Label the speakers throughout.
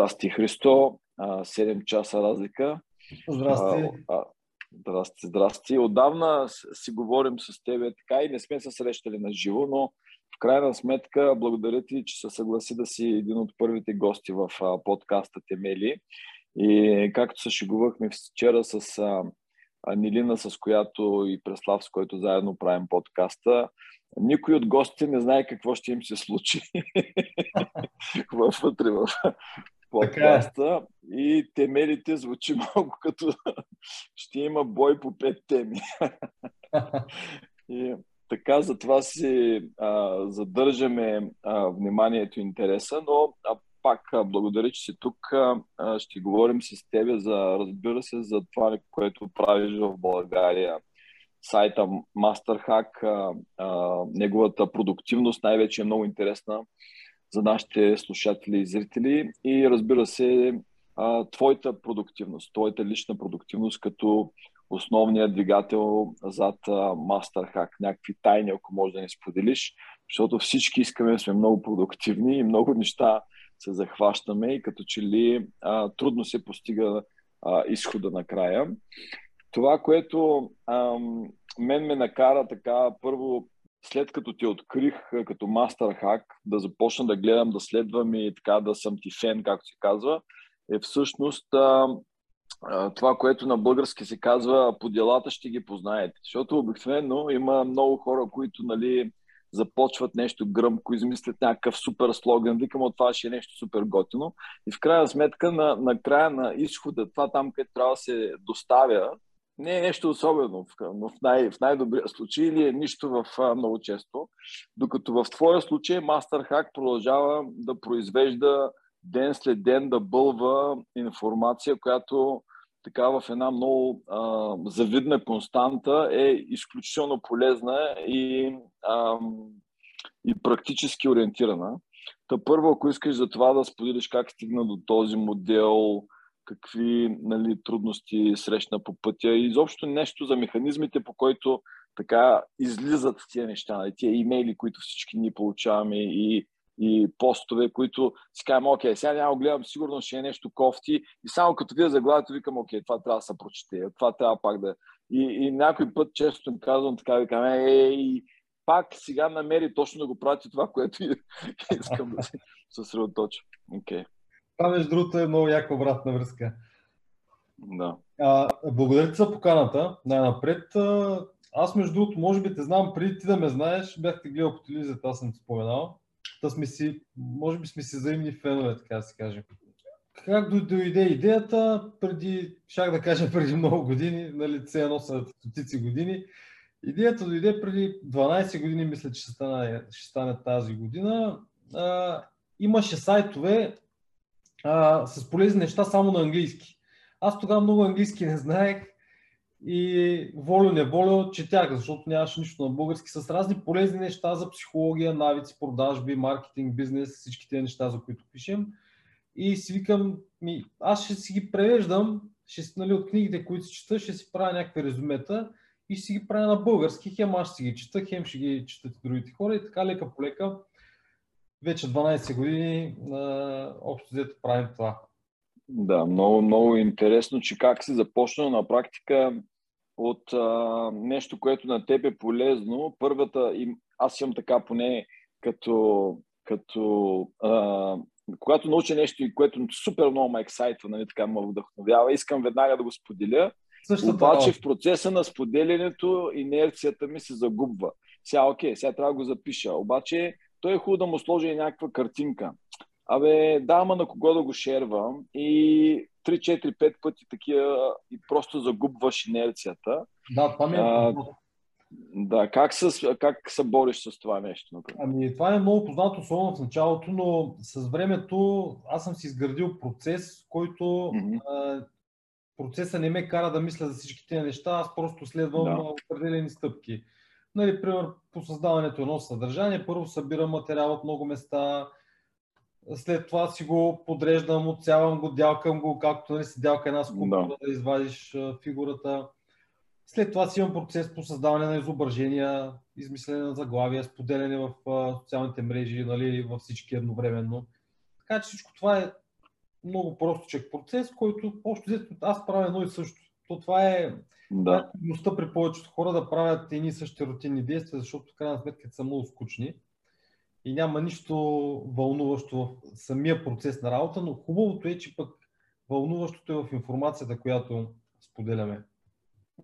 Speaker 1: Здрасти, Христо. 7 часа разлика.
Speaker 2: Здрасти.
Speaker 1: Здрасти, здрасти. Отдавна си говорим с тебе така и не сме се срещали на живо, но в крайна сметка благодаря ти, че се съгласи да си един от първите гости в подкаста Темели. И както се шегувахме вчера с Анилина, с която и Преслав, с който заедно правим подкаста, никой от гостите не знае какво ще им се случи вътре в. Подкаста. И темелите звучи много като ще има бой по пет теми. и така, затова си а, задържаме а, вниманието и интереса, но а, пак благодаря, че си тук. А, ще говорим с тебе за, разбира се, за това, което правиш в България сайта MasterHack, а, а, неговата продуктивност най-вече е много интересна за нашите слушатели и зрители и разбира се твоята продуктивност, твоята лична продуктивност като основния двигател зад MasterHack. Някакви тайни, ако можеш да ни споделиш, защото всички искаме да сме много продуктивни и много неща се захващаме и като че ли а, трудно се постига а, изхода накрая. Това, което ам, мен ме накара така, първо, след като ти открих като мастер хак, да започна да гледам, да следвам и така да съм ти фен, както се казва, е всъщност а, а, това, което на български се казва по делата ще ги познаете. Защото обикновено има много хора, които нали, започват нещо гръмко, измислят някакъв супер слоган, викам от това ще е нещо супер готино. И в крайна сметка, на, на края на изхода, това там, където трябва да се доставя, не е нещо особено в, най- в най-добрия случай или е нищо в а, много често. Докато в твоя случай MasterHack продължава да произвежда ден след ден да бълва информация, която така в една много а, завидна константа е изключително полезна и, а, и практически ориентирана. Та първо, ако искаш за това да споделиш как стигна до този модел, какви нали, трудности срещна по пътя и изобщо нещо за механизмите, по който така излизат тия неща, нали, тия имейли, които всички ние получаваме и, и постове, които си казвам, окей, сега няма гледам, сигурно ще е нещо кофти и само като видя заглавието викам, окей, това трябва да се прочете, това трябва пак да... И, и някой път често им казвам така, викам, ей, пак сега намери точно да го прати това, което искам да се съсредоточа. Okay.
Speaker 2: Това, между другото, е много яка обратна връзка.
Speaker 1: Да.
Speaker 2: А, благодаря ти за поканата. Най-напред. Аз, между другото, може би те знам, преди ти да ме знаеш, бях те гледал по телевизията, аз съм ти споменал. Та сме си, може би сме си взаимни фенове, така да се каже. Как дойде идеята, преди, шах да кажа преди много години, нали, все едно са стотици години. Идеята дойде преди 12 години, мисля, че ще стане, ще стане тази година. А, имаше сайтове, а, с полезни неща само на английски. Аз тогава много английски не знаех и волю не волю четях, защото нямаше нищо на български, с разни полезни неща за психология, навици, продажби, маркетинг, бизнес, всички тези неща, за които пишем. И си викам, ми, аз ще си ги превеждам, ще, нали, от книгите, които си чета, ще си правя някакви резюмета и ще си ги правя на български. Хем аз ще си ги чета, хем ще ги четат другите хора и така лека по лека вече 12 години общо взето правим това.
Speaker 1: Да, много, много интересно, че как си започнал на практика от а, нещо, което на теб е полезно. Първата, аз имам така поне като, като а, когато науча нещо и което супер много ме ексайтва, нали, така ме вдъхновява, искам веднага да го споделя. Същата Обаче в процеса на споделянето инерцията ми се загубва. Сега, окей, сега трябва да го запиша. Обаче той е хубаво да му сложи някаква картинка. Абе, да, ама на кого да го шервам и 3-4-5 пъти такива и просто загубваш инерцията.
Speaker 2: Да, това ми е а,
Speaker 1: Да, как, с, как се бориш с това нещо?
Speaker 2: Например? Ами, това е много познато, особено в началото, но с времето аз съм си изградил процес, който mm-hmm. а, процеса не ме кара да мисля за всички тези неща, аз просто следвам да. определени стъпки. Нали, пример, по създаването едно съдържание, първо събирам материал от много места, след това си го подреждам, отсявам го, дялкам го, както нали, си дялка една скулптура да. да извадиш фигурата. След това си имам процес по създаване на изображения, измислене на заглавия, споделяне в социалните мрежи, нали, във всички едновременно. Така че всичко това е много простичък процес, който общо взето аз правя едно и също. То това е да. при повечето хора да правят едни същи рутинни действия, защото в крайна сметка са много скучни и няма нищо вълнуващо в самия процес на работа, но хубавото е, че пък вълнуващото е в информацията, която споделяме.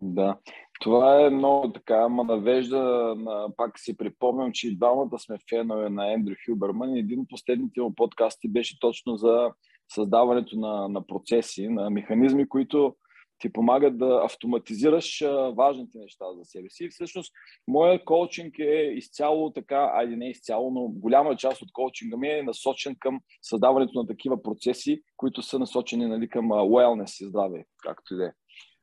Speaker 1: Да, това е много така, ама навежда, на, пак си припомням, че и двамата сме фенове на Ендрю Хюберман и един от последните му подкасти беше точно за създаването на, на процеси, на механизми, които ти помагат да автоматизираш важните неща за себе си. И всъщност, моят коучинг е изцяло така, айде не изцяло, но голяма част от коучинга ми е насочен към създаването на такива процеси, които са насочени нали, към wellness и здраве, както и да е.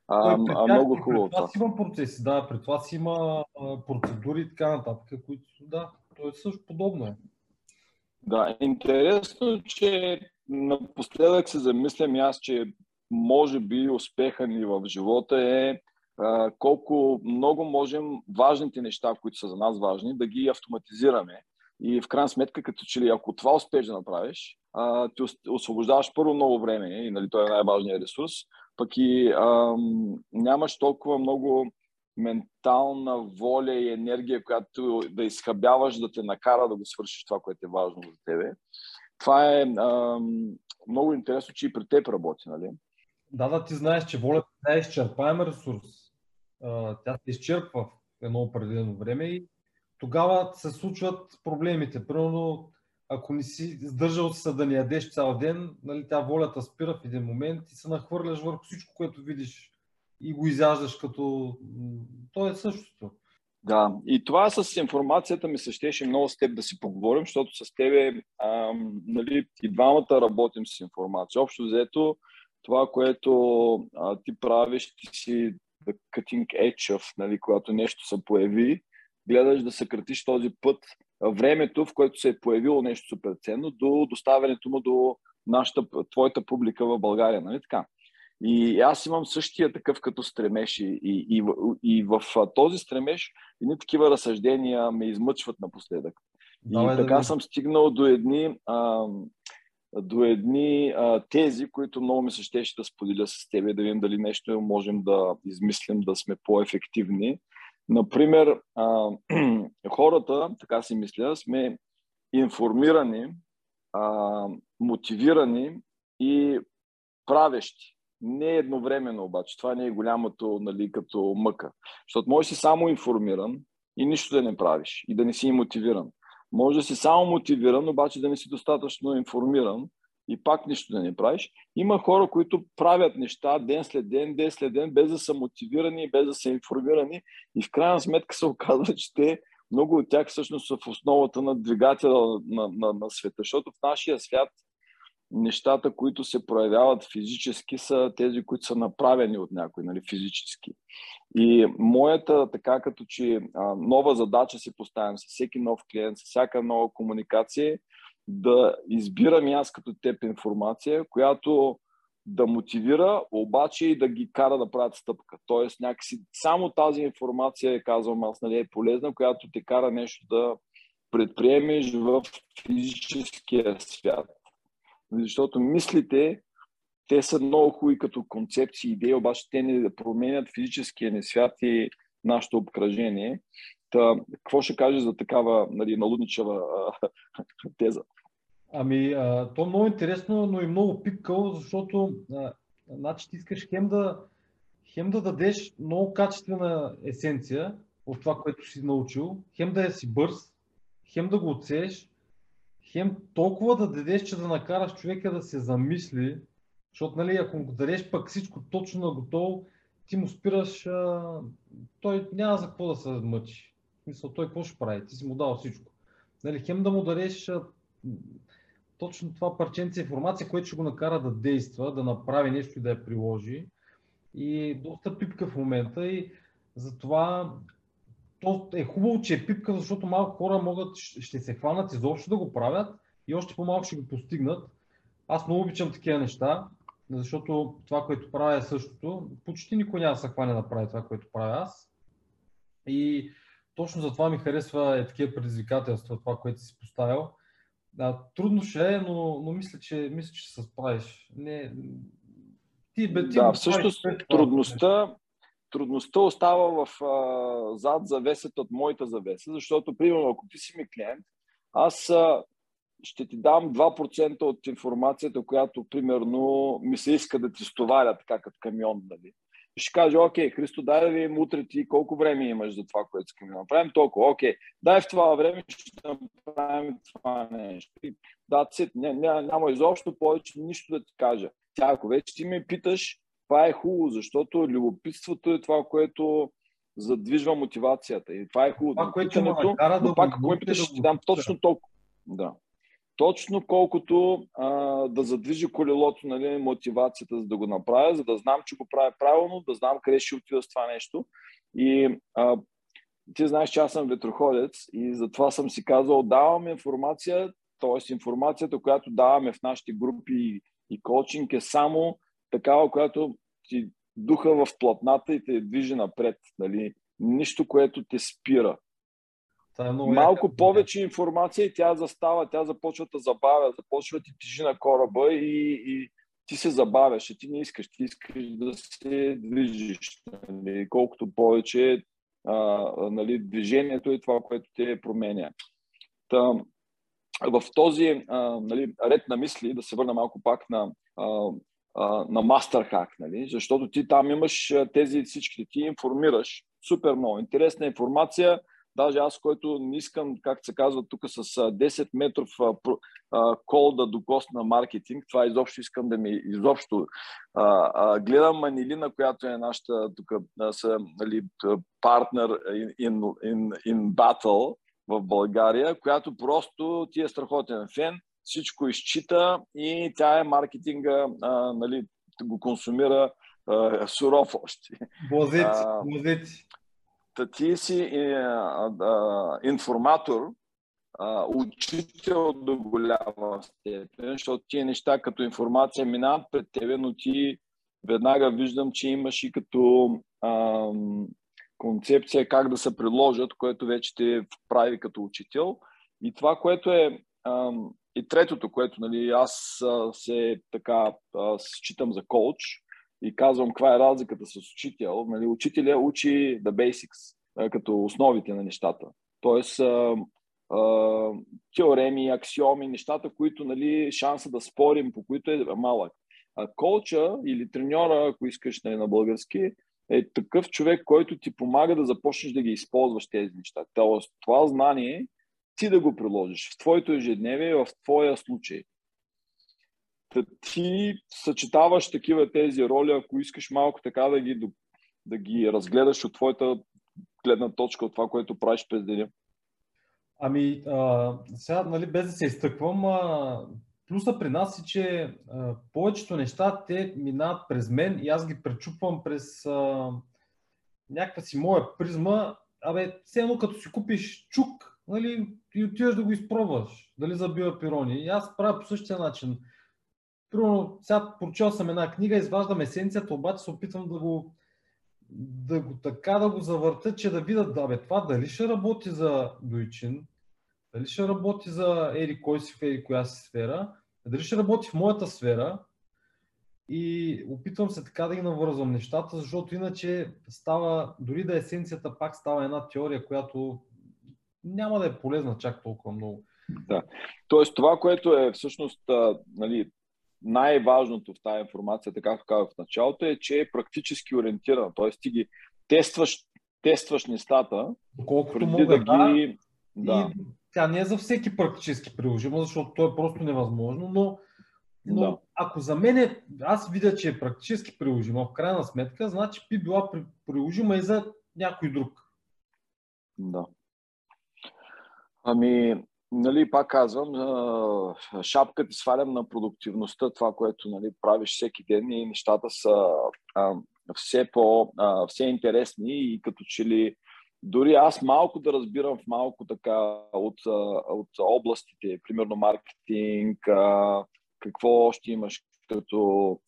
Speaker 1: А, а, много хубаво.
Speaker 2: При това си има процеси, да, при това си има процедури и така нататък, които, да, то е също подобно е.
Speaker 1: Да, интересно, че напоследък се замислям и аз, че може би успеха ни в живота е а, колко много можем важните неща, които са за нас важни, да ги автоматизираме. И в крайна сметка, като че ли ако това успееш да направиш, а, ти освобождаваш първо много време и нали, той е най-важният ресурс, пък и а, нямаш толкова много ментална воля и енергия, която да изхабяваш, да те накара да го свършиш това, което е важно за тебе. Това е а, много интересно, че и при теб работи, нали?
Speaker 2: Да, да, ти знаеш, че волята е изчерпаем ресурс. Тя се изчерпва в едно определено време и тогава се случват проблемите. Примерно, ако не си сдържал се да не ядеш цял ден, нали, тя волята спира в един момент и се нахвърляш върху всичко, което видиш и го изяждаш като... То е същото.
Speaker 1: Да, и това с информацията ми се щеше много с теб да си поговорим, защото с тебе нали, и двамата работим с информация. Общо взето, това, което а, ти правиш, ти си the cutting edge of, нали, когато нещо се появи, гледаш да съкратиш този път, времето, в което се е появило нещо супер ценно, до доставянето му до нашата, твоята публика в България. Нали така? И аз имам същия такъв като стремеж и, и, и, и в този стремеж едни такива разсъждения ме измъчват напоследък. И така да съм стигнал до едни а, до едни а, тези, които много ми се щеше да споделя с теб, да видим дали нещо можем да измислим да сме по-ефективни. Например, а, хората, така си мисля, сме информирани, а, мотивирани и правещи. Не едновременно обаче. Това не е голямото нали, като мъка. Защото можеш си само информиран и нищо да не правиш и да не си мотивиран. Може да си само мотивиран, обаче да не си достатъчно информиран и пак нищо да не правиш. Има хора, които правят неща ден след ден, ден след ден, без да са мотивирани, без да са информирани и в крайна сметка се оказва, че те много от тях всъщност са в основата на двигателя на, на, на света, защото в нашия свят нещата, които се проявяват физически, са тези, които са направени от някой, нали, физически. И моята, така като че нова задача си поставям с всеки нов клиент, с всяка нова комуникация, да избирам аз като теб информация, която да мотивира, обаче и да ги кара да правят стъпка. Тоест, някакси само тази информация, казвам аз, нали, е полезна, която те кара нещо да предприемеш в физическия свят. Защото мислите, те са много хубави като концепции, идеи, обаче те не променят физическия ни свят и нашето обкръжение. Та, какво ще кажеш за такава нали, налудничава теза?
Speaker 2: Ами, а, то е много интересно, но и много пипкал, защото а, значи ти искаш хем да, хем да дадеш много качествена есенция от това, което си научил, хем да я си бърз, хем да го отсееш, хем толкова да дадеш, че да накараш човека да се замисли, защото нали, ако му дадеш пък всичко точно на готово, ти му спираш, а, той няма за какво да се мъчи. Смисъл, той какво ще прави? Ти си му дал всичко. Нали, хем да му дадеш а, точно това парченце информация, което ще го накара да действа, да направи нещо и да я приложи. И доста пипка в момента и затова то е хубаво, че е пипка, защото малко хора могат, ще се хванат изобщо да го правят и още по-малко ще го постигнат. Аз много обичам такива неща, защото това, което правя е същото. Почти никой няма да се хване да прави това, което правя аз. И точно за това ми харесва е такива предизвикателства, това, което си поставил Да, трудно ще е, но, но мисля, че, мисля, че се справиш. Не,
Speaker 1: ти, бе, ти да, всъщност трудността, трудността остава в а, зад завесата от моята завеса, защото, примерно, ако ти си ми клиент, аз а, ще ти дам 2% от информацията, която, примерно, ми се иска да ти стоваря така като камион. Нали? И ще каже, окей, Христо, дай да видим утре ти колко време имаш за това, което искаме да направим. Толкова, окей, дай в това време ще направим това нещо. Да, няма, няма изобщо повече нищо да ти кажа. Тя, ако вече ти ме питаш, това е хубаво, защото любопитството е това, което задвижва мотивацията. И това е хубаво. Това,
Speaker 2: което накара
Speaker 1: да пак, ако ме питаш, ще ти дам точно толкова. Да. Точно колкото а, да задвижи колелото, нали, мотивацията, за да го направя, за да знам, че го правя правилно, да знам къде ще отида с това нещо. И а, ти знаеш, че аз съм ветроходец и затова съм си казал, давам информация, т.е. информацията, която даваме в нашите групи и коучинг е само такава, която ти духа в платната и те движи напред. Нали? Нищо, което те спира. е Малко яка. повече информация и тя застава, тя започва да забавя, започва ти тежи на кораба и, и ти се забавяш, ти не искаш, ти искаш да се движиш. Нали? Колкото повече а, нали, движението е това, което те променя. Та, в този а, нали, ред на мисли, да се върна малко пак на, а, на Masterhack, нали? защото ти там имаш тези всичките, ти информираш супер много. Интересна информация, даже аз, който не искам, как се казва тук, с 10 метров кол да докосна маркетинг, това изобщо искам да ми изобщо а, а, гледам Манилина, която е нашата тук са, нали, партнер in, in, in battle, в България, която просто ти е страхотен фен, всичко изчита и тя е маркетинга, а, нали, го консумира а, суров още.
Speaker 2: Блазеци,
Speaker 1: Та ти си е, а, а, информатор, а, учител до голяма степен, защото тия неща като информация минават пред тебе, но ти веднага виждам, че имаш и като а, концепция как да се приложат, което вече те прави като учител. И това, което е и третото, което нали, аз се така считам за коуч и казвам каква е разликата с учител. Нали, учителя учи the basics, като основите на нещата. Тоест, теореми, аксиоми, нещата, които нали, шанса да спорим, по които е малък. А коуча или треньора, ако искаш нали, на български, е такъв човек, който ти помага да започнеш да ги използваш тези неща. Тоест, това знание ти да го приложиш в твоето ежедневие, в твоя случай. Та ти съчетаваш такива тези роли, ако искаш малко така да ги, да ги разгледаш от твоята гледна точка, от това, което правиш през деня.
Speaker 2: Ами, а, сега, нали, без да се изтъквам, а, Плюса при нас е, че а, повечето неща те минават през мен и аз ги пречупвам през а, някаква си моя призма. Абе, все едно като си купиш чук, нали, и отиваш да го изпробваш, дали забива пирони. И аз правя по същия начин. Примерно, сега прочел съм една книга, изваждам есенцията, обаче се опитвам да го, да го така да го завърта, че да видя, да, бе, това дали ще работи за Дойчин, дали ще работи за Ери кой си в Ери коя си сфера, дали ще работи в моята сфера и опитвам се така да ги навързвам нещата, защото иначе става, дори да есенцията пак става една теория, която няма да е полезна чак толкова много.
Speaker 1: Да. Тоест това, което е всъщност нали, най-важното в тази информация, така казах в началото, е, че е практически ориентирана. Тоест ти ги тестваш, тестваш нещата,
Speaker 2: Колкото преди мога, да ги... Да. И тя не е за всеки практически приложима, защото то е просто невъзможно, но, но да. ако за мен е, аз видя, че е практически приложима, в крайна сметка, значи би била приложима и за някой друг.
Speaker 1: Да. Ами, нали, пак казвам, шапката свалям на продуктивността, това, което нали, правиш всеки ден и нещата са а, все по, а, все интересни и като че ли дори аз малко да разбирам в малко така от, от областите, примерно маркетинг, какво още имаш като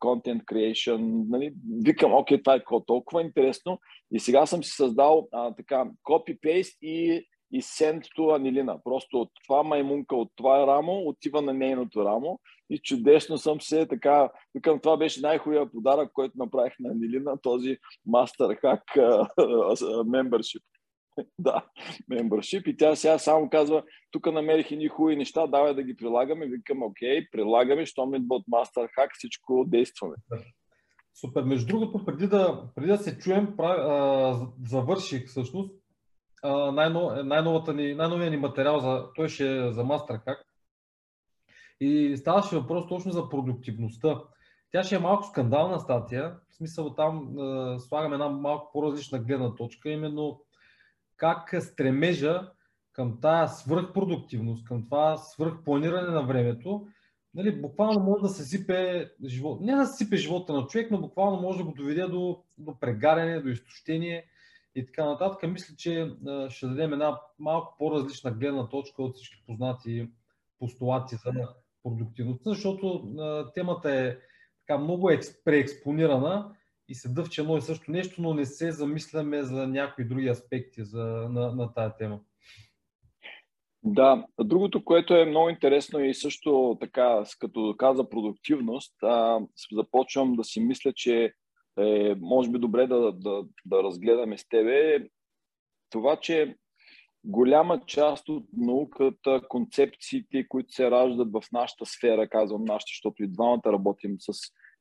Speaker 1: content creation, нали, викам, окей, това е толкова интересно. И сега съм си създал а, така copy-paste и и сенто анилина. Просто от това маймунка, от това рамо, отива на нейното рамо и чудесно съм се така, викам, това беше най-хубавия подарък, който направих на Анилина, този Master Hack Membership. да, membership. И тя сега само казва, тук намерих едни хубави неща, давай да ги прилагаме. Викам, окей, прилагаме, що ми от Master Hack, всичко действаме.
Speaker 2: Супер. Между другото, преди да, преди да се чуем, прав, завърших всъщност най-новата ни, най-новия ни материал, за, той ще е за Master И ставаше въпрос точно за продуктивността. Тя ще е малко скандална статия, в смисъл там а, слагаме една малко по-различна гледна точка, именно как стремежа към тази свръхпродуктивност, към това свръхпланиране на времето, нали, буквално може да се сипе живот. Не да се сипе живота на човек, но буквално може да го доведе до, до прегаряне, до изтощение и така нататък. Мисля, че ще дадем една малко по-различна гледна точка от всички познати постулати за продуктивността, защото темата е така много преекспонирана и се дъвче едно и също нещо, но не се замисляме за някои други аспекти за, на, на тая тема.
Speaker 1: Да, другото, което е много интересно и също така, като каза продуктивност, а, започвам да си мисля, че е, може би добре да, да, да разгледаме с тебе това, че голяма част от науката, концепциите, които се раждат в нашата сфера, казвам нашата, защото и двамата работим с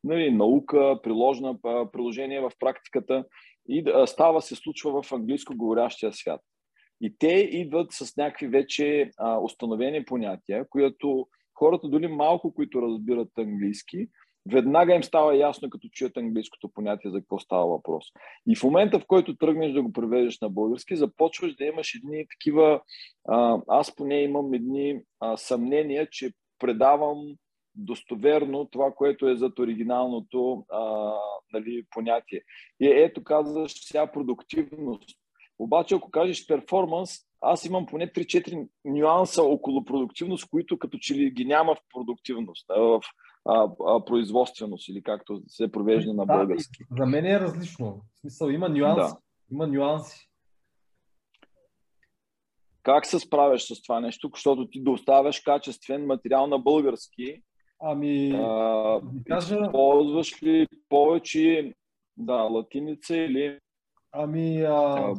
Speaker 1: нали, наука, приложна, приложение в практиката и става се случва в английско говорящия свят. И те идват с някакви вече а, установени понятия, които хората, дори малко, които разбират английски, веднага им става ясно, като чуят английското понятие за какво става въпрос. И в момента, в който тръгнеш да го превеждаш на български, започваш да имаш едни такива, а, аз поне имам едни а, съмнения, че предавам достоверно това, което е зад оригиналното а, нали, понятие. И ето казваш сега продуктивност. Обаче, ако кажеш перформанс, аз имам поне 3-4 нюанса около продуктивност, които като че ли ги няма в продуктивност, в а, а, производственост или както се провежда на български.
Speaker 2: Да, за мен е различно. В смисъл, има нюанси. Да. Има нюанси.
Speaker 1: Как се справяш с това нещо, защото ти доставяш качествен материал на български?
Speaker 2: Ами,
Speaker 1: а, кажа... Използваш ли повече да, латиница или
Speaker 2: ами, а...
Speaker 1: а,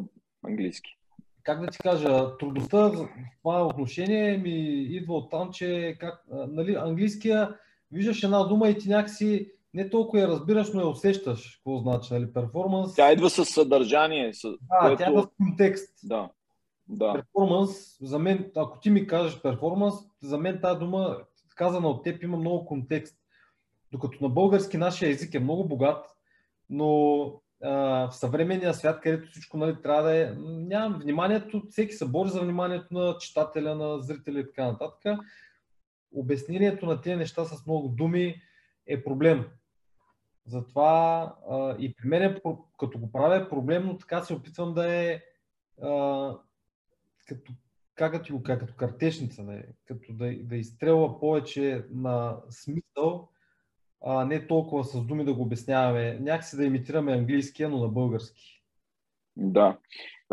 Speaker 1: английски?
Speaker 2: как да ти кажа, трудността в това отношение ми идва от там, че как, нали, английския виждаш една дума и ти някакси не толкова я разбираш, но я усещаш какво значи, нали, перформанс.
Speaker 1: Тя идва с съдържание. С
Speaker 2: да, което... тя идва с контекст.
Speaker 1: Да. да.
Speaker 2: Перформанс, за мен, ако ти ми кажеш перформанс, за мен тази дума, казана от теб, има много контекст. Докато на български нашия език е много богат, но а, в съвременния свят, където всичко нали, трябва да е, нямам вниманието, всеки се бори за вниманието на читателя, на зрителя и така нататък обяснението на тези неща с много думи е проблем. Затова а, и при мен, като го правя, е проблемно, така се опитвам да е а, като, как ти го кажа, като картешница, да е, като да, да изстрелва повече на смисъл, а не толкова с думи да го обясняваме. Някакси да имитираме английския, но на български.
Speaker 1: Да.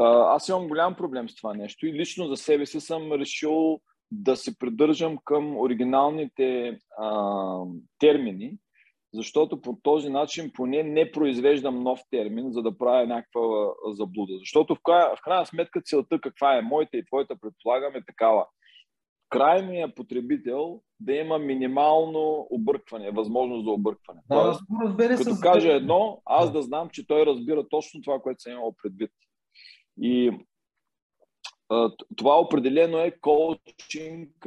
Speaker 1: Аз имам голям проблем с това нещо и лично за себе си съм решил да се придържам към оригиналните а, термини, защото по този начин поне не произвеждам нов термин, за да правя някаква заблуда. Защото в крайна, в крайна сметка целта каква е моята и твоята, предполагам, е такава. Крайният потребител да има минимално объркване, възможност за объркване.
Speaker 2: Да, Тоест,
Speaker 1: като с... каже едно, аз да знам, че той разбира точно това, което съм имал предвид. И това определено е коучинг,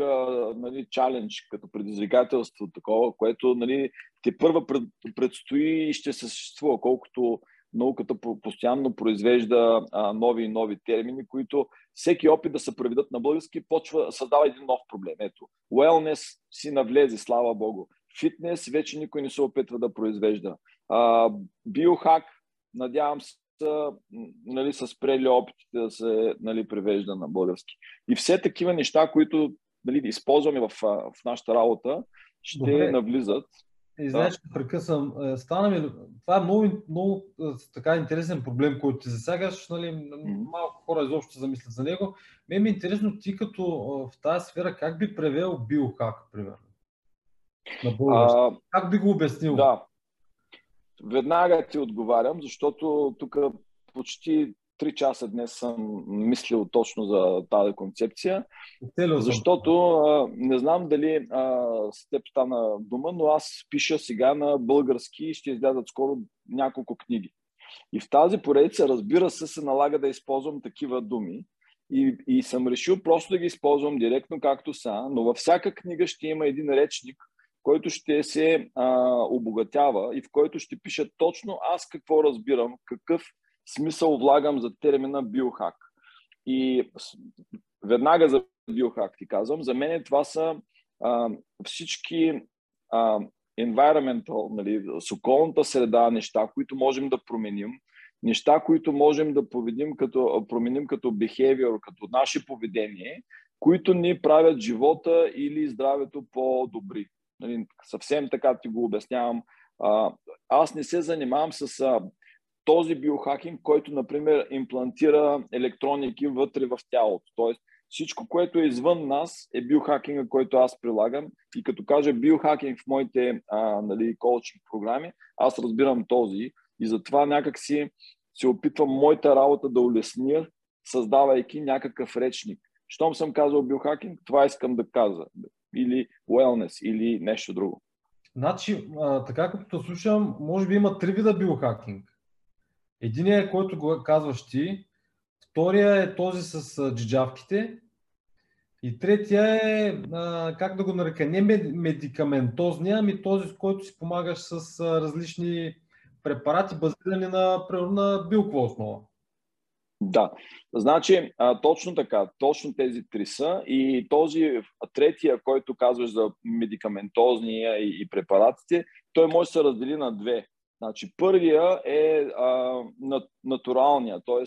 Speaker 1: нали, чалендж, като предизвикателство такова, което нали, те първа пред, предстои и ще съществува, колкото науката постоянно произвежда а, нови и нови термини, които всеки опит да се преведат на български почва, създава един нов проблем. Ето, wellness си навлезе, слава богу. Фитнес вече никой не се опитва да произвежда. Биохак, надявам се, са, нали, са спрели опитите да се нали, превежда на български. И все такива неща, които нали, използваме в, в нашата работа, ще Добре. навлизат.
Speaker 2: Извинявай, да. прекъсвам. Е, стана ми, това е много, много е, така интересен проблем, който ти засягаш. Нали, малко хора изобщо замислят за него. Ме ми е интересно ти като в тази сфера как би превел биохак, примерно? На а, как би го обяснил?
Speaker 1: Да. Веднага ти отговарям, защото тук почти 3 часа днес съм мислил точно за тази концепция, защото а, не знам дали а, с теб стана дума, но аз пиша сега на български и ще излязат скоро няколко книги. И в тази поредица, разбира се, се налага да използвам такива думи. И, и съм решил просто да ги използвам директно както са, но във всяка книга ще има един речник, който ще се а, обогатява и в който ще пиша точно аз какво разбирам, какъв смисъл влагам за термина биохак. И веднага за биохак ти казвам, за мен това са а, всички а, environmental, нали, с околната среда, неща, които можем да променим, неща, които можем да поведим като, променим като behavior, като наше поведение, които ни правят живота или здравето по-добри. Нали, съвсем така ти го обяснявам. А, аз не се занимавам с а, този биохакинг, който, например, имплантира електроники вътре в тялото. Тоест, всичко, което е извън нас, е биохакинга, който аз прилагам. И като кажа биохакинг в моите а, нали, коучинг програми, аз разбирам този. И затова някакси се опитвам моята работа да улесня, създавайки някакъв речник. Щом съм казал биохакинг, това искам да кажа. Или wellness, или нещо друго.
Speaker 2: Значи, а, така като слушам, може би има три вида биохакинг. Единият е, който го казваш ти, втория е този с джиджавките и третия е, а, как да го нарека, не медикаментозния, ами този, с който си помагаш с а, различни препарати, базирани на, на билкова основа.
Speaker 1: Да, значи а, точно така, точно тези три са и този третия, който казваш за медикаментозния и, и препаратите, той може да се раздели на две. Значи, първия е а, натуралния, т.е.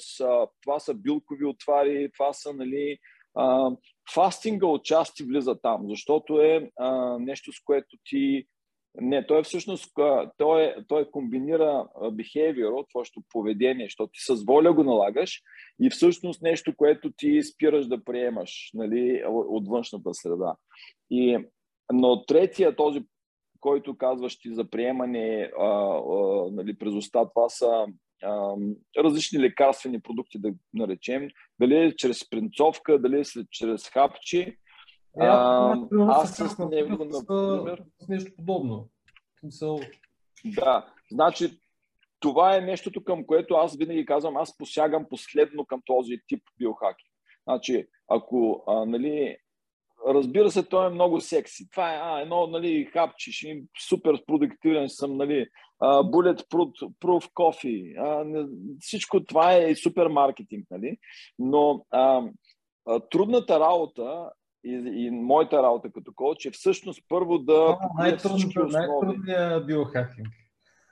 Speaker 1: това са билкови отвари, това са нали, а, фастинга отчасти влиза там, защото е а, нещо, с което ти не, той е всъщност, той, е, той комбинира behavior, твоето поведение, защото ти с воля го налагаш и всъщност нещо, което ти спираш да приемаш нали, от външната среда. И, но третия, този който казваш ти за приемане а, а, нали, през уста, това са а, различни лекарствени продукти, да наречем, дали е чрез принцовка, дали е чрез хапчи. Е,
Speaker 2: а, аз с него, например... С нещо подобно.
Speaker 1: Да, значи това е нещото, към което аз винаги казвам, аз посягам последно към този тип биохаки. Значи, ако а, нали, разбира се, той е много секси. Това е а, едно нали, хапче, ще супер продуктивен съм, нали, а, bulletproof proof coffee. А, всичко това е супер маркетинг, нали? Но а, трудната работа и, и моята работа като коуч е всъщност първо да...
Speaker 2: най-трудният биохакинг.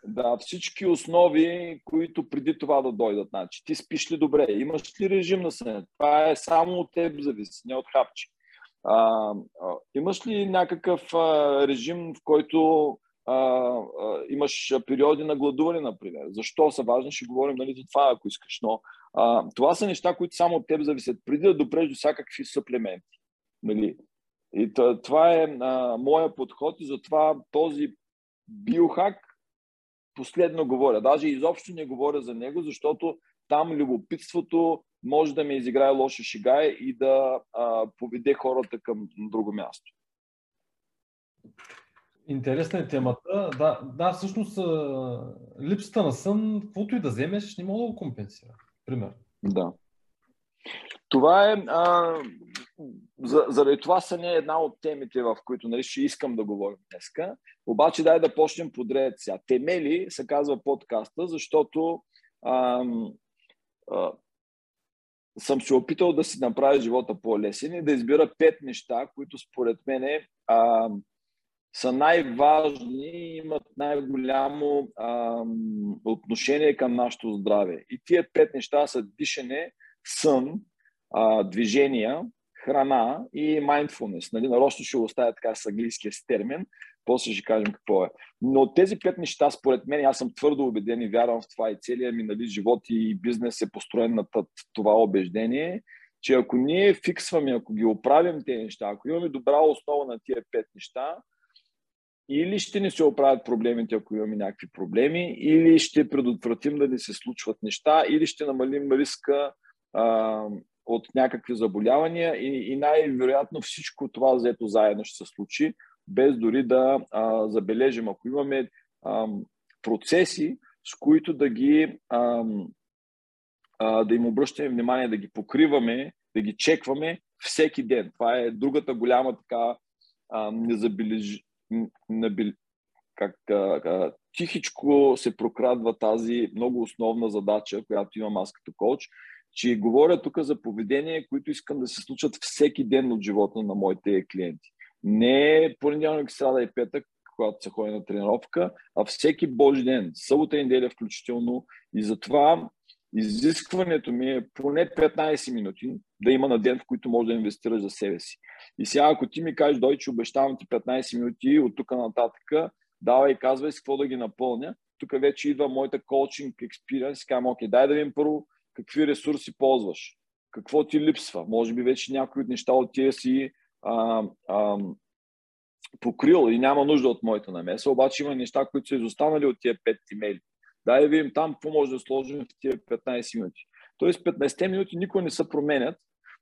Speaker 1: Да, всички основи, които преди това да дойдат. Значи, ти спиш ли добре? Имаш ли режим на сън? Това е само от теб зависи, не от хапче. А, а, имаш ли някакъв а, режим, в който а, а, имаш периоди на гладуване, например? Защо са важни? Ще говорим нали, за това, ако искаш. Но а, това са неща, които само от теб зависят. Преди да допреш до всякакви суплементи. Нали? И това е а, моя подход и затова този биохак последно говоря. Даже изобщо не говоря за него, защото там любопитството може да ме изиграе лоша шега и да а, поведе хората към друго място.
Speaker 2: Интересна е темата. Да, да всъщност липсата на сън, каквото и да вземеш, не мога да го компенсира. Пример.
Speaker 1: Да. Това е. А, за, заради това са не една от темите, в които нали, ще искам да говорим днеска. Обаче дай да почнем подред сега. Темели се казва подкаста, защото а, а, съм се опитал да си направя живота по-лесен и да избира пет неща, които според мен са най-важни и имат най-голямо а, отношение към нашето здраве. И тия пет неща са дишане, сън, а, движения, храна и mindfulness. Нали? Нарочно ще оставя така с английския си термин, После ще кажем какво е. Но тези пет неща, според мен, аз съм твърдо убеден и вярвам в това и целият ми нали, живот и бизнес е построен на това убеждение, че ако ние фиксваме, ако ги оправим тези неща, ако имаме добра основа на тия пет неща, или ще ни се оправят проблемите, ако имаме някакви проблеми, или ще предотвратим да ни се случват неща, или ще намалим риска от някакви заболявания и, и най-вероятно всичко това взето заедно ще се случи, без дори да а, забележим. Ако имаме а, процеси, с които да ги а, а, да им обръщаме внимание, да ги покриваме, да ги чекваме всеки ден. Това е другата голяма така а, незабележ... набел... как, а, а, тихичко се прокрадва тази много основна задача, която имам аз като коуч, че говоря тук за поведение, които искам да се случат всеки ден от живота на моите клиенти. Не понеделник, сряда и петък, когато се ходи на тренировка, а всеки божи ден, събота и неделя включително. И затова изискването ми е поне 15 минути да има на ден, в които може да инвестираш за себе си. И сега, ако ти ми кажеш, дой, че обещавам ти 15 минути от тук нататък, давай казвай с какво да ги напълня. Тук вече идва моята коучинг експириенс. Казвам, окей, дай да видим първо какви ресурси ползваш, какво ти липсва. Може би вече някои от неща от тия си а, а, покрил и няма нужда от моята намеса, обаче има неща, които са изостанали от тия 5 имейли. Да видим там какво може да сложим в тия 15 минути. Тоест 15 минути никога не се променят,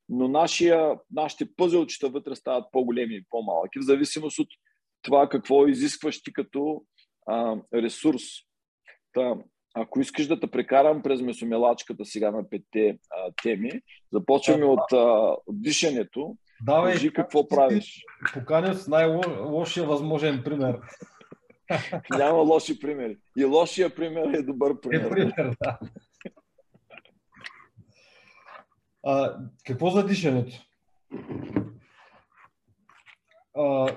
Speaker 1: но нашия, нашите пъзелчета вътре стават по-големи и по-малки, в зависимост от това какво изискваш ти като а, ресурс. Та, ако искаш да те прекарам през месомелачката сега на петте а, теми, започваме от а, дишането.
Speaker 2: Давай,
Speaker 1: Кажи какво правиш.
Speaker 2: Поканя с най-лошия възможен пример.
Speaker 1: Няма лоши примери. И лошия пример е добър пример.
Speaker 2: Е пример, да. А, какво за дишането?
Speaker 1: А...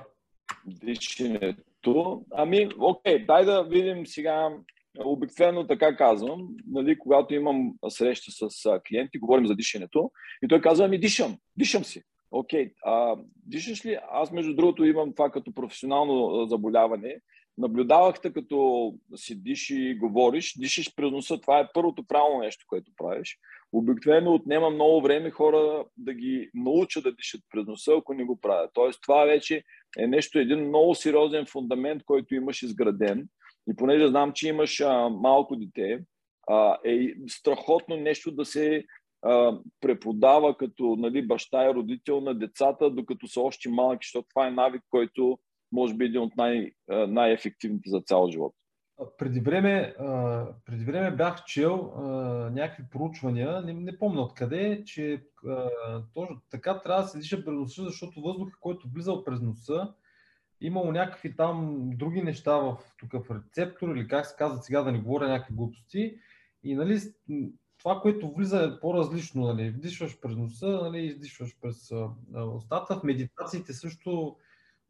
Speaker 1: Дишането? Ами, окей, дай да видим сега обикновено така казвам, нали, когато имам среща с клиенти, говорим за дишането, и той казва, ами дишам, дишам си. Окей, okay. дишаш ли? Аз между другото имам това като професионално заболяване. Наблюдавах те като си диши и говориш, дишаш през носа, това е първото правилно нещо, което правиш. Обикновено отнема много време хора да ги научат да дишат през носа, ако не го правят. Тоест това вече е нещо, един много сериозен фундамент, който имаш изграден и понеже знам, че имаш а, малко дете, а, е страхотно нещо да се а, преподава като нали, баща и родител на децата, докато са още малки, защото това е навик, който може би е един от най- най-ефективните за цял живот.
Speaker 2: Преди време, преди време бях чел някакви проучвания, не, не помня откъде, че точно така трябва да се диша през носа, защото въздухът, който влизал през носа, имало някакви там други неща в, тук в рецептор или как се казва сега да не говоря някакви глупости. И нали, това, което влиза е по-различно. Нали. Вдишваш през носа, нали, издишваш през устата. В медитациите също,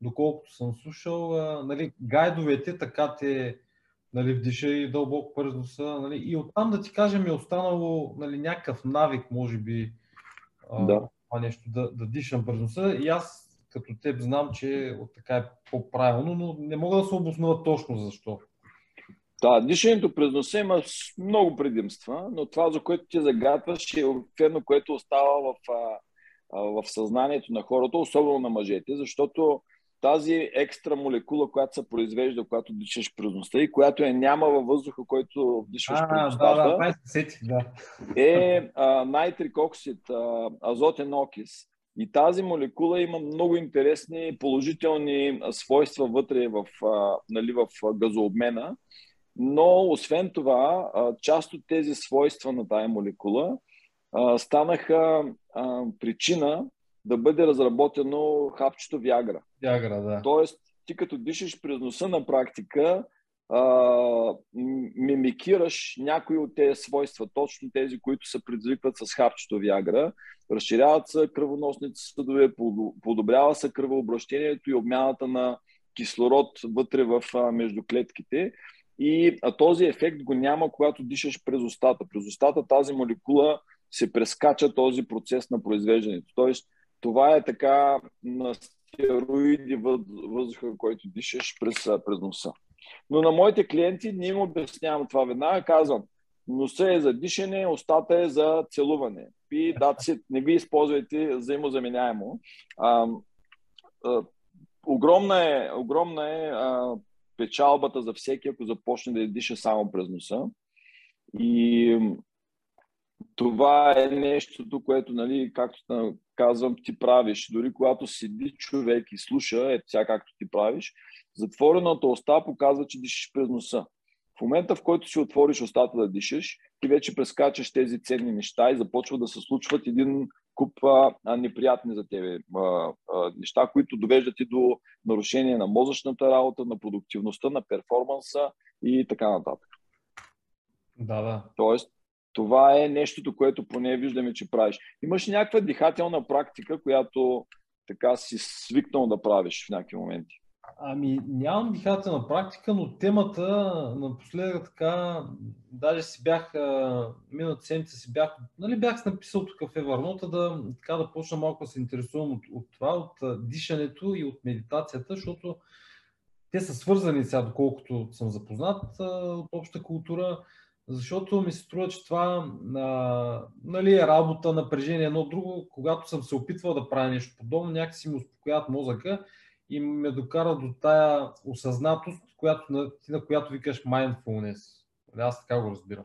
Speaker 2: доколкото съм слушал, нали, гайдовете така те нали, вдиша и дълбоко през носа. Нали, и оттам да ти кажем е останало нали, някакъв навик, може би, да. това нещо, да, да дишам през носа. И аз като теб знам, че от така е по-правилно, но не мога да се обоснува точно защо.
Speaker 1: Да, дишането през носа има много предимства, но това, за което ти загатваш, е обикновено, което остава в, в съзнанието на хората, особено на мъжете, защото тази екстра молекула, която се произвежда, когато дишаш през носа и която е няма във въздуха, който дишаш
Speaker 2: а, през носа, да, да, да.
Speaker 1: е а, найтрик оксид, а, азотен окис. И тази молекула има много интересни положителни свойства вътре в, нали, в газообмена, но освен това, част от тези свойства на тази молекула станаха причина да бъде разработено хапчето Виагра.
Speaker 2: Виагра, да.
Speaker 1: Тоест, ти като дишаш през носа на практика, а, мимикираш някои от тези свойства, точно тези, които се предизвикват с хапчето Виагра. Разширяват се кръвоносните съдове, подобрява се кръвообращението и обмяната на кислород вътре в между клетките. И а този ефект го няма, когато дишаш през устата. През устата тази молекула се прескача този процес на произвеждането. Тоест, това е така стероиди въздуха, който дишаш през, през носа. Но на моите клиенти не им обяснявам това веднага. Казвам, носа е за дишане, устата е за целуване. И даци, не ви използвайте взаимозаменяемо. А, а, огромна е, огромна е а, печалбата за всеки, ако започне да диша само през носа. И това е нещото, което, нали, както казвам, ти правиш. Дори когато седи човек и слуша, е сега както ти правиш, затворената уста показва, че дишаш през носа. В момента, в който си отвориш устата да дишаш, ти вече прескачаш тези ценни неща и започва да се случват един куп а, неприятни за тебе а, а, неща, които довеждат и до нарушение на мозъчната работа, на продуктивността, на перформанса и така нататък.
Speaker 2: Да, да.
Speaker 1: Тоест, това е нещото, което поне виждаме, че правиш. Имаш някаква дихателна практика, която така си свикнал да правиш в някакви моменти?
Speaker 2: Ами, нямам дихателна практика, но темата напоследък така, даже си бях, миналата седмица си бях, нали бях написал тук в Evernote да, така да почна малко да се интересувам от, от това, от дишането и от медитацията, защото те са свързани сега, доколкото съм запознат от обща култура защото ми се струва, че това а, нали, е работа, напрежение, едно друго. Когато съм се опитвал да правя нещо подобно, някакси ми успокояват мозъка и ме докара до тая осъзнатост, която, на, на която викаш mindfulness. Нали, аз така го разбирам.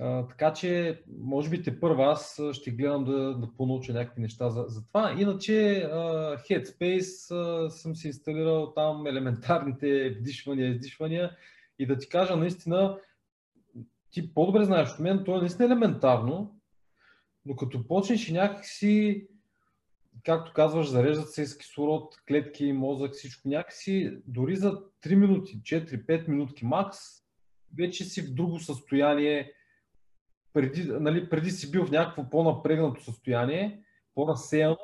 Speaker 2: А, така че, може би те първа аз ще гледам да, да понауча някакви неща за, за това. Иначе а, Headspace а, съм си инсталирал там елементарните вдишвания, издишвания и да ти кажа наистина, ти по-добре знаеш от мен, то е наистина елементарно, но като почнеш и някакси, както казваш, зареждат се с кислород, клетки, мозък, всичко. Някакси, дори за 3 минути, 4-5 минутки макс, вече си в друго състояние, преди, нали, преди си бил в някакво по-напрегнато състояние, по-разсеяно,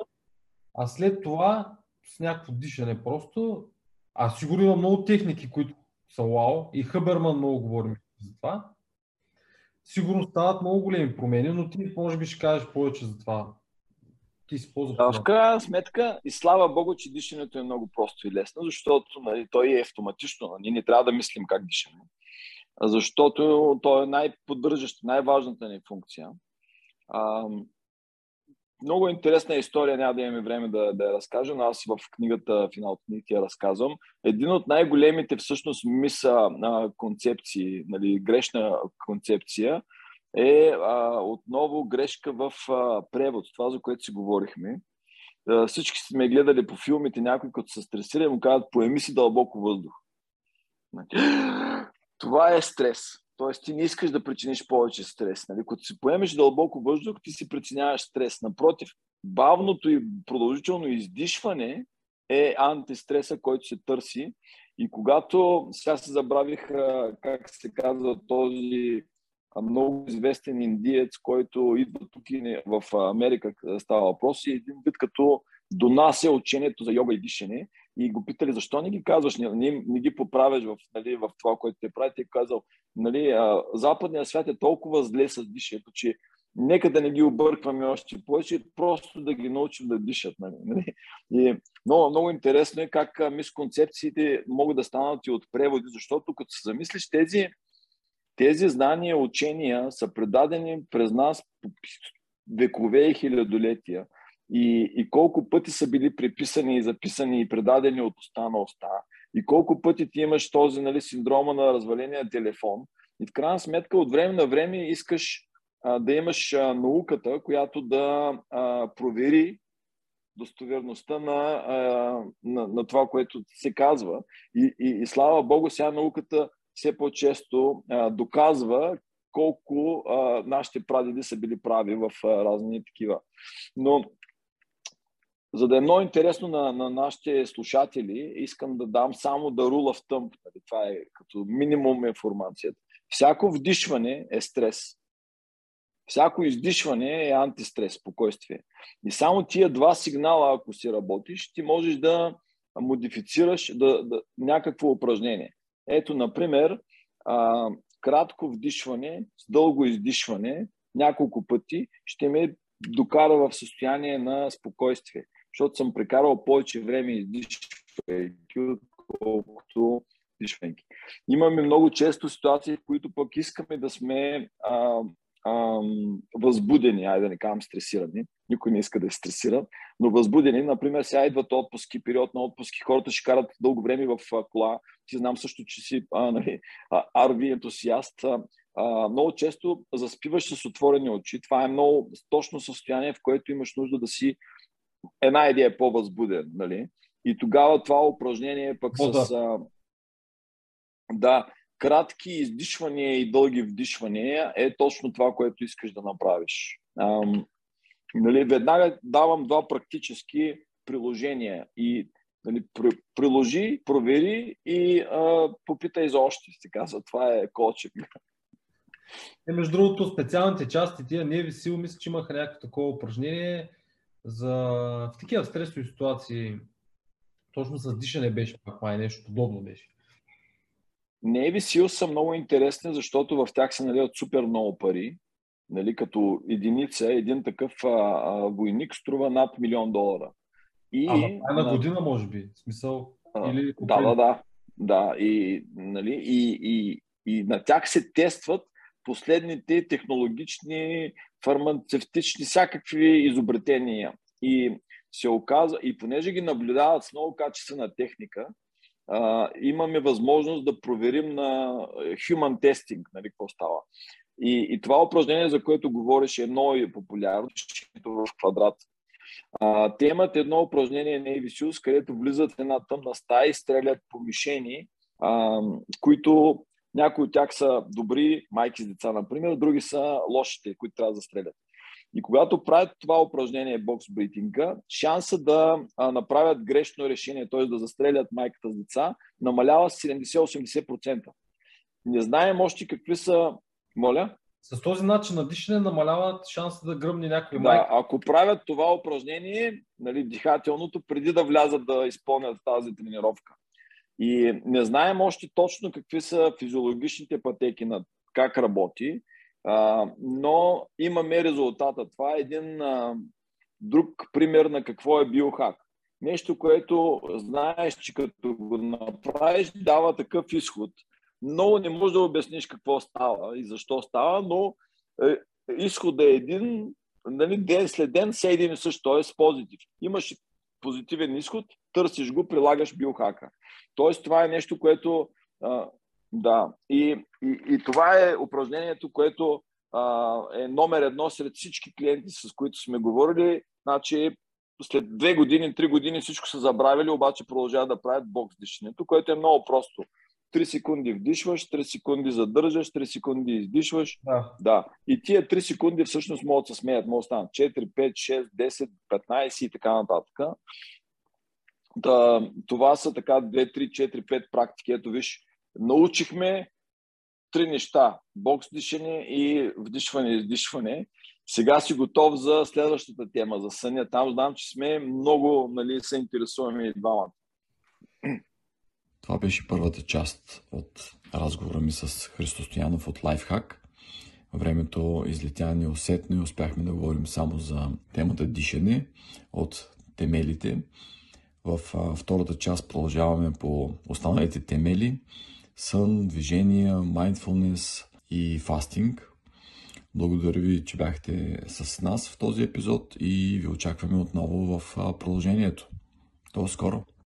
Speaker 2: а след това с някакво дишане просто, а сигурно има много техники, които са вау, и Хъберман много говорим за това, сигурно стават много големи промени, но ти може би ще кажеш повече за това.
Speaker 1: Ти си ползва. В крайна сметка, и слава Богу, че дишането е много просто и лесно, защото нали, той е автоматично. Ние не трябва да мислим как дишаме. Защото то е най-поддържаща, най-важната ни функция. А, много интересна история, няма да имаме време да, да я разкажа, но аз в книгата, финал от я разказвам. Един от най-големите всъщност миса а, концепции, нали, грешна концепция, е а, отново грешка в а, превод, това за което си говорихме. А, всички сме гледали по филмите, някой като се стресира му казват, поеми си дълбоко въздух. Това е стрес. Тоест ти не искаш да причиниш повече стрес. Нали? Като си поемеш дълбоко въздух, ти си причиняваш стрес. Напротив, бавното и продължително издишване е антистреса, който се търси. И когато, сега се забравих как се казва този много известен индиец, който идва тук и в Америка, става въпрос, и един вид като донася учението за йога и дишане и го питали защо не ги казваш, не, не, не ги поправяш в, нали, в това, което те прави. Те казал, нали, западният свят е толкова зле с дишането, че нека да не ги объркваме още повече, просто да ги научим да дишат. Нали, нали? И много, много интересно е как мисконцепциите могат да станат и от преводи, защото като се замислиш тези, тези знания, учения са предадени през нас векове и хилядолетия и, и колко пъти са били приписани и записани и предадени от уста на уста, и колко пъти ти имаш този нали, синдрома на разваления телефон. И в крайна сметка от време на време искаш а, да имаш а, науката, която да а, провери достоверността на, а, на, на това, което се казва. И, и, и слава Богу, сега науката все по-често а, доказва колко а, нашите прадеди са били прави в а, разни такива. Но за да е много интересно на, на нашите слушатели, искам да дам само да рула в тъмп. Нали? Това е като минимум информацията. Всяко вдишване е стрес. Всяко издишване е антистрес, спокойствие. И само тия два сигнала, ако си работиш, ти можеш да модифицираш да, да, някакво упражнение. Ето, например, а, кратко вдишване с дълго издишване няколко пъти ще ме докара в състояние на спокойствие. защото съм прекарал повече време издишвайки, отколкото дишвайки. Имаме много често ситуации, в които пък искаме да сме а, а, възбудени, айде да не казвам стресирани, никой не иска да е стресиран, но възбудени, например, сега идват отпуски, период на отпуски, хората ще карат дълго време в кола, ти знам също, че си а, нали, RV ентусиаст, а, много често заспиваш с отворени очи. Това е много точно състояние, в което имаш нужда да си една идея по-възбуден. Нали? И тогава това упражнение пък О, с... А, да, кратки издишвания и дълги вдишвания е точно това, което искаш да направиш. А, нали, веднага давам два практически приложения и нали, приложи, провери и а, попитай за още. Се казва, това е коучинг.
Speaker 2: Е, между другото, специалните части, тия не е висило, мисля, че имаха някакво такова упражнение за в такива стресови ситуации. Точно с дишане беше пак май нещо подобно беше.
Speaker 1: Не е висил са много интересни, защото в тях се наливат супер много пари. Нали, като единица, един такъв а, а, войник струва над милион долара.
Speaker 2: И, а, на година, може би. В смисъл.
Speaker 1: А, или да, да, да. Да, и, нали, и, и, и на тях се тестват последните технологични, фармацевтични, всякакви изобретения. И се оказа, и понеже ги наблюдават с много качествена техника, а, имаме възможност да проверим на human testing, нали, какво става. И, и това упражнение, за което говориш, е много популярно, в квадрат. А, темата е едно упражнение на Evisус, където влизат в една тъмна стая и стрелят по мишени, а, които някои от тях са добри майки с деца, например, други са лошите, които трябва да стрелят. И когато правят това упражнение бокс бритинга, шанса да а, направят грешно решение, т.е. да застрелят майката с деца, намалява с 70-80%. Не знаем още какви са. Моля?
Speaker 2: С този начин на дишане намаляват шанса да гръмне някой
Speaker 1: да, майка. Ако правят това упражнение, нали, дихателното, преди да влязат да изпълнят тази тренировка. И не знаем още точно какви са физиологичните пътеки на как работи, а, но имаме резултата. Това е един а, друг пример на какво е биохак. Нещо, което знаеш, че като го направиш, дава такъв изход. Много не можеш да обясниш какво става и защо става, но е, изходът е един, нали, ден след ден, все и също, т.е. позитив. Имаш позитивен изход, търсиш го, прилагаш биохака. Тоест, това е нещо, което. Да. И, и, и това е упражнението, което а, е номер едно сред всички клиенти, с които сме говорили. Значи, след две години, три години всичко са забравили, обаче продължават да правят бокс дишането, което е много просто. 3 секунди вдишваш, 3 секунди задържаш, 3 секунди издишваш. Да. да. И тия 3 секунди всъщност могат да се смеят, могат да станат 4, 5, 6, 10, 15 и така нататък. Да, това са така 2, 3, 4, 5 практики. Ето виж, научихме три неща. Бокс дишане и вдишване и издишване. Сега си готов за следващата тема, за съня. Там знам, че сме много, нали, се интересуваме и двамата.
Speaker 3: Това беше първата част от разговора ми с Христо Стоянов от Lifehack. Времето излетя неусетно и успяхме да говорим само за темата дишане от темелите. В втората част продължаваме по останалите темели сън, движение, mindfulness и фастинг. Благодаря ви, че бяхте с нас в този епизод и ви очакваме отново в продължението. До скоро!